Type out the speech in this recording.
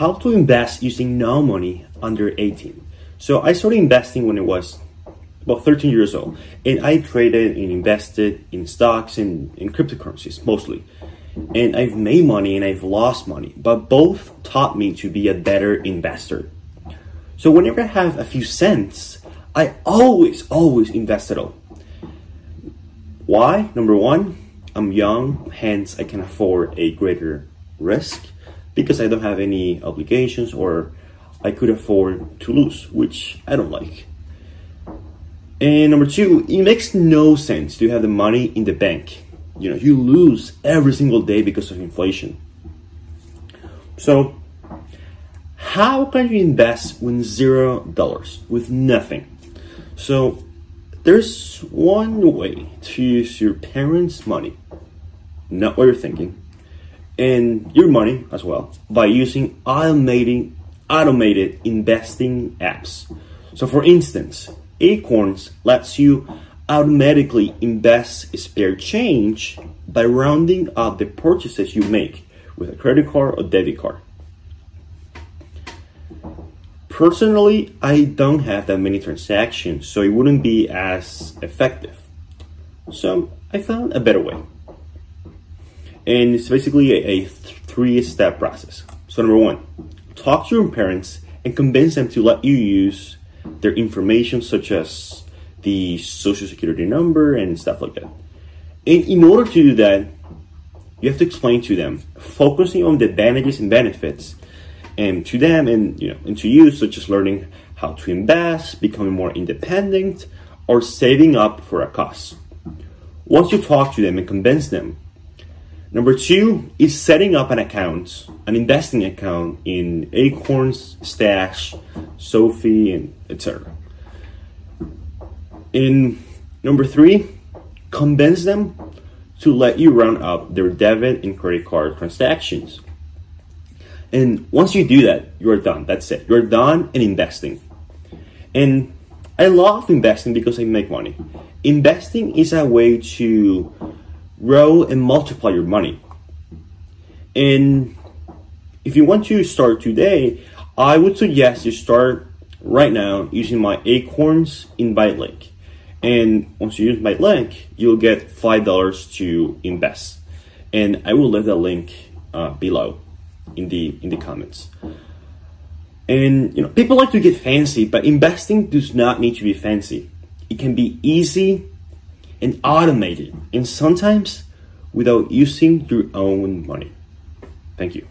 how to invest using no money under 18. So I started investing when I was about 13 years old, and I traded and invested in stocks and in cryptocurrencies mostly. And I've made money and I've lost money, but both taught me to be a better investor. So whenever I have a few cents, I always, always invest it all. Why? Number one, I'm young, hence I can afford a greater risk because I don't have any obligations or I could afford to lose, which I don't like. And number two, it makes no sense to have the money in the bank. You know, you lose every single day because of inflation. So, how can you invest with zero dollars, with nothing? So, there's one way to use your parents' money, not what you're thinking, and your money as well, by using automating, automated investing apps. So, for instance, Acorns lets you automatically invest spare change by rounding up the purchases you make with a credit card or debit card. Personally, I don't have that many transactions, so it wouldn't be as effective. So I found a better way. And it's basically a, a three step process. So, number one, talk to your parents and convince them to let you use their information, such as the social security number and stuff like that. And in order to do that, you have to explain to them, focusing on the advantages and benefits and to them and you know and to you such as learning how to invest becoming more independent or saving up for a cause once you talk to them and convince them number two is setting up an account an investing account in acorns stash SoFi and etc in number three convince them to let you round up their debit and credit card transactions and once you do that, you're done. That's it. You're done in investing. And I love investing because I make money. Investing is a way to grow and multiply your money. And if you want to start today, I would suggest you start right now using my Acorns invite link. And once you use my link, you'll get $5 to invest. And I will leave the link uh, below in the in the comments. And you know, people like to get fancy, but investing does not need to be fancy. It can be easy and automated, and sometimes without using your own money. Thank you.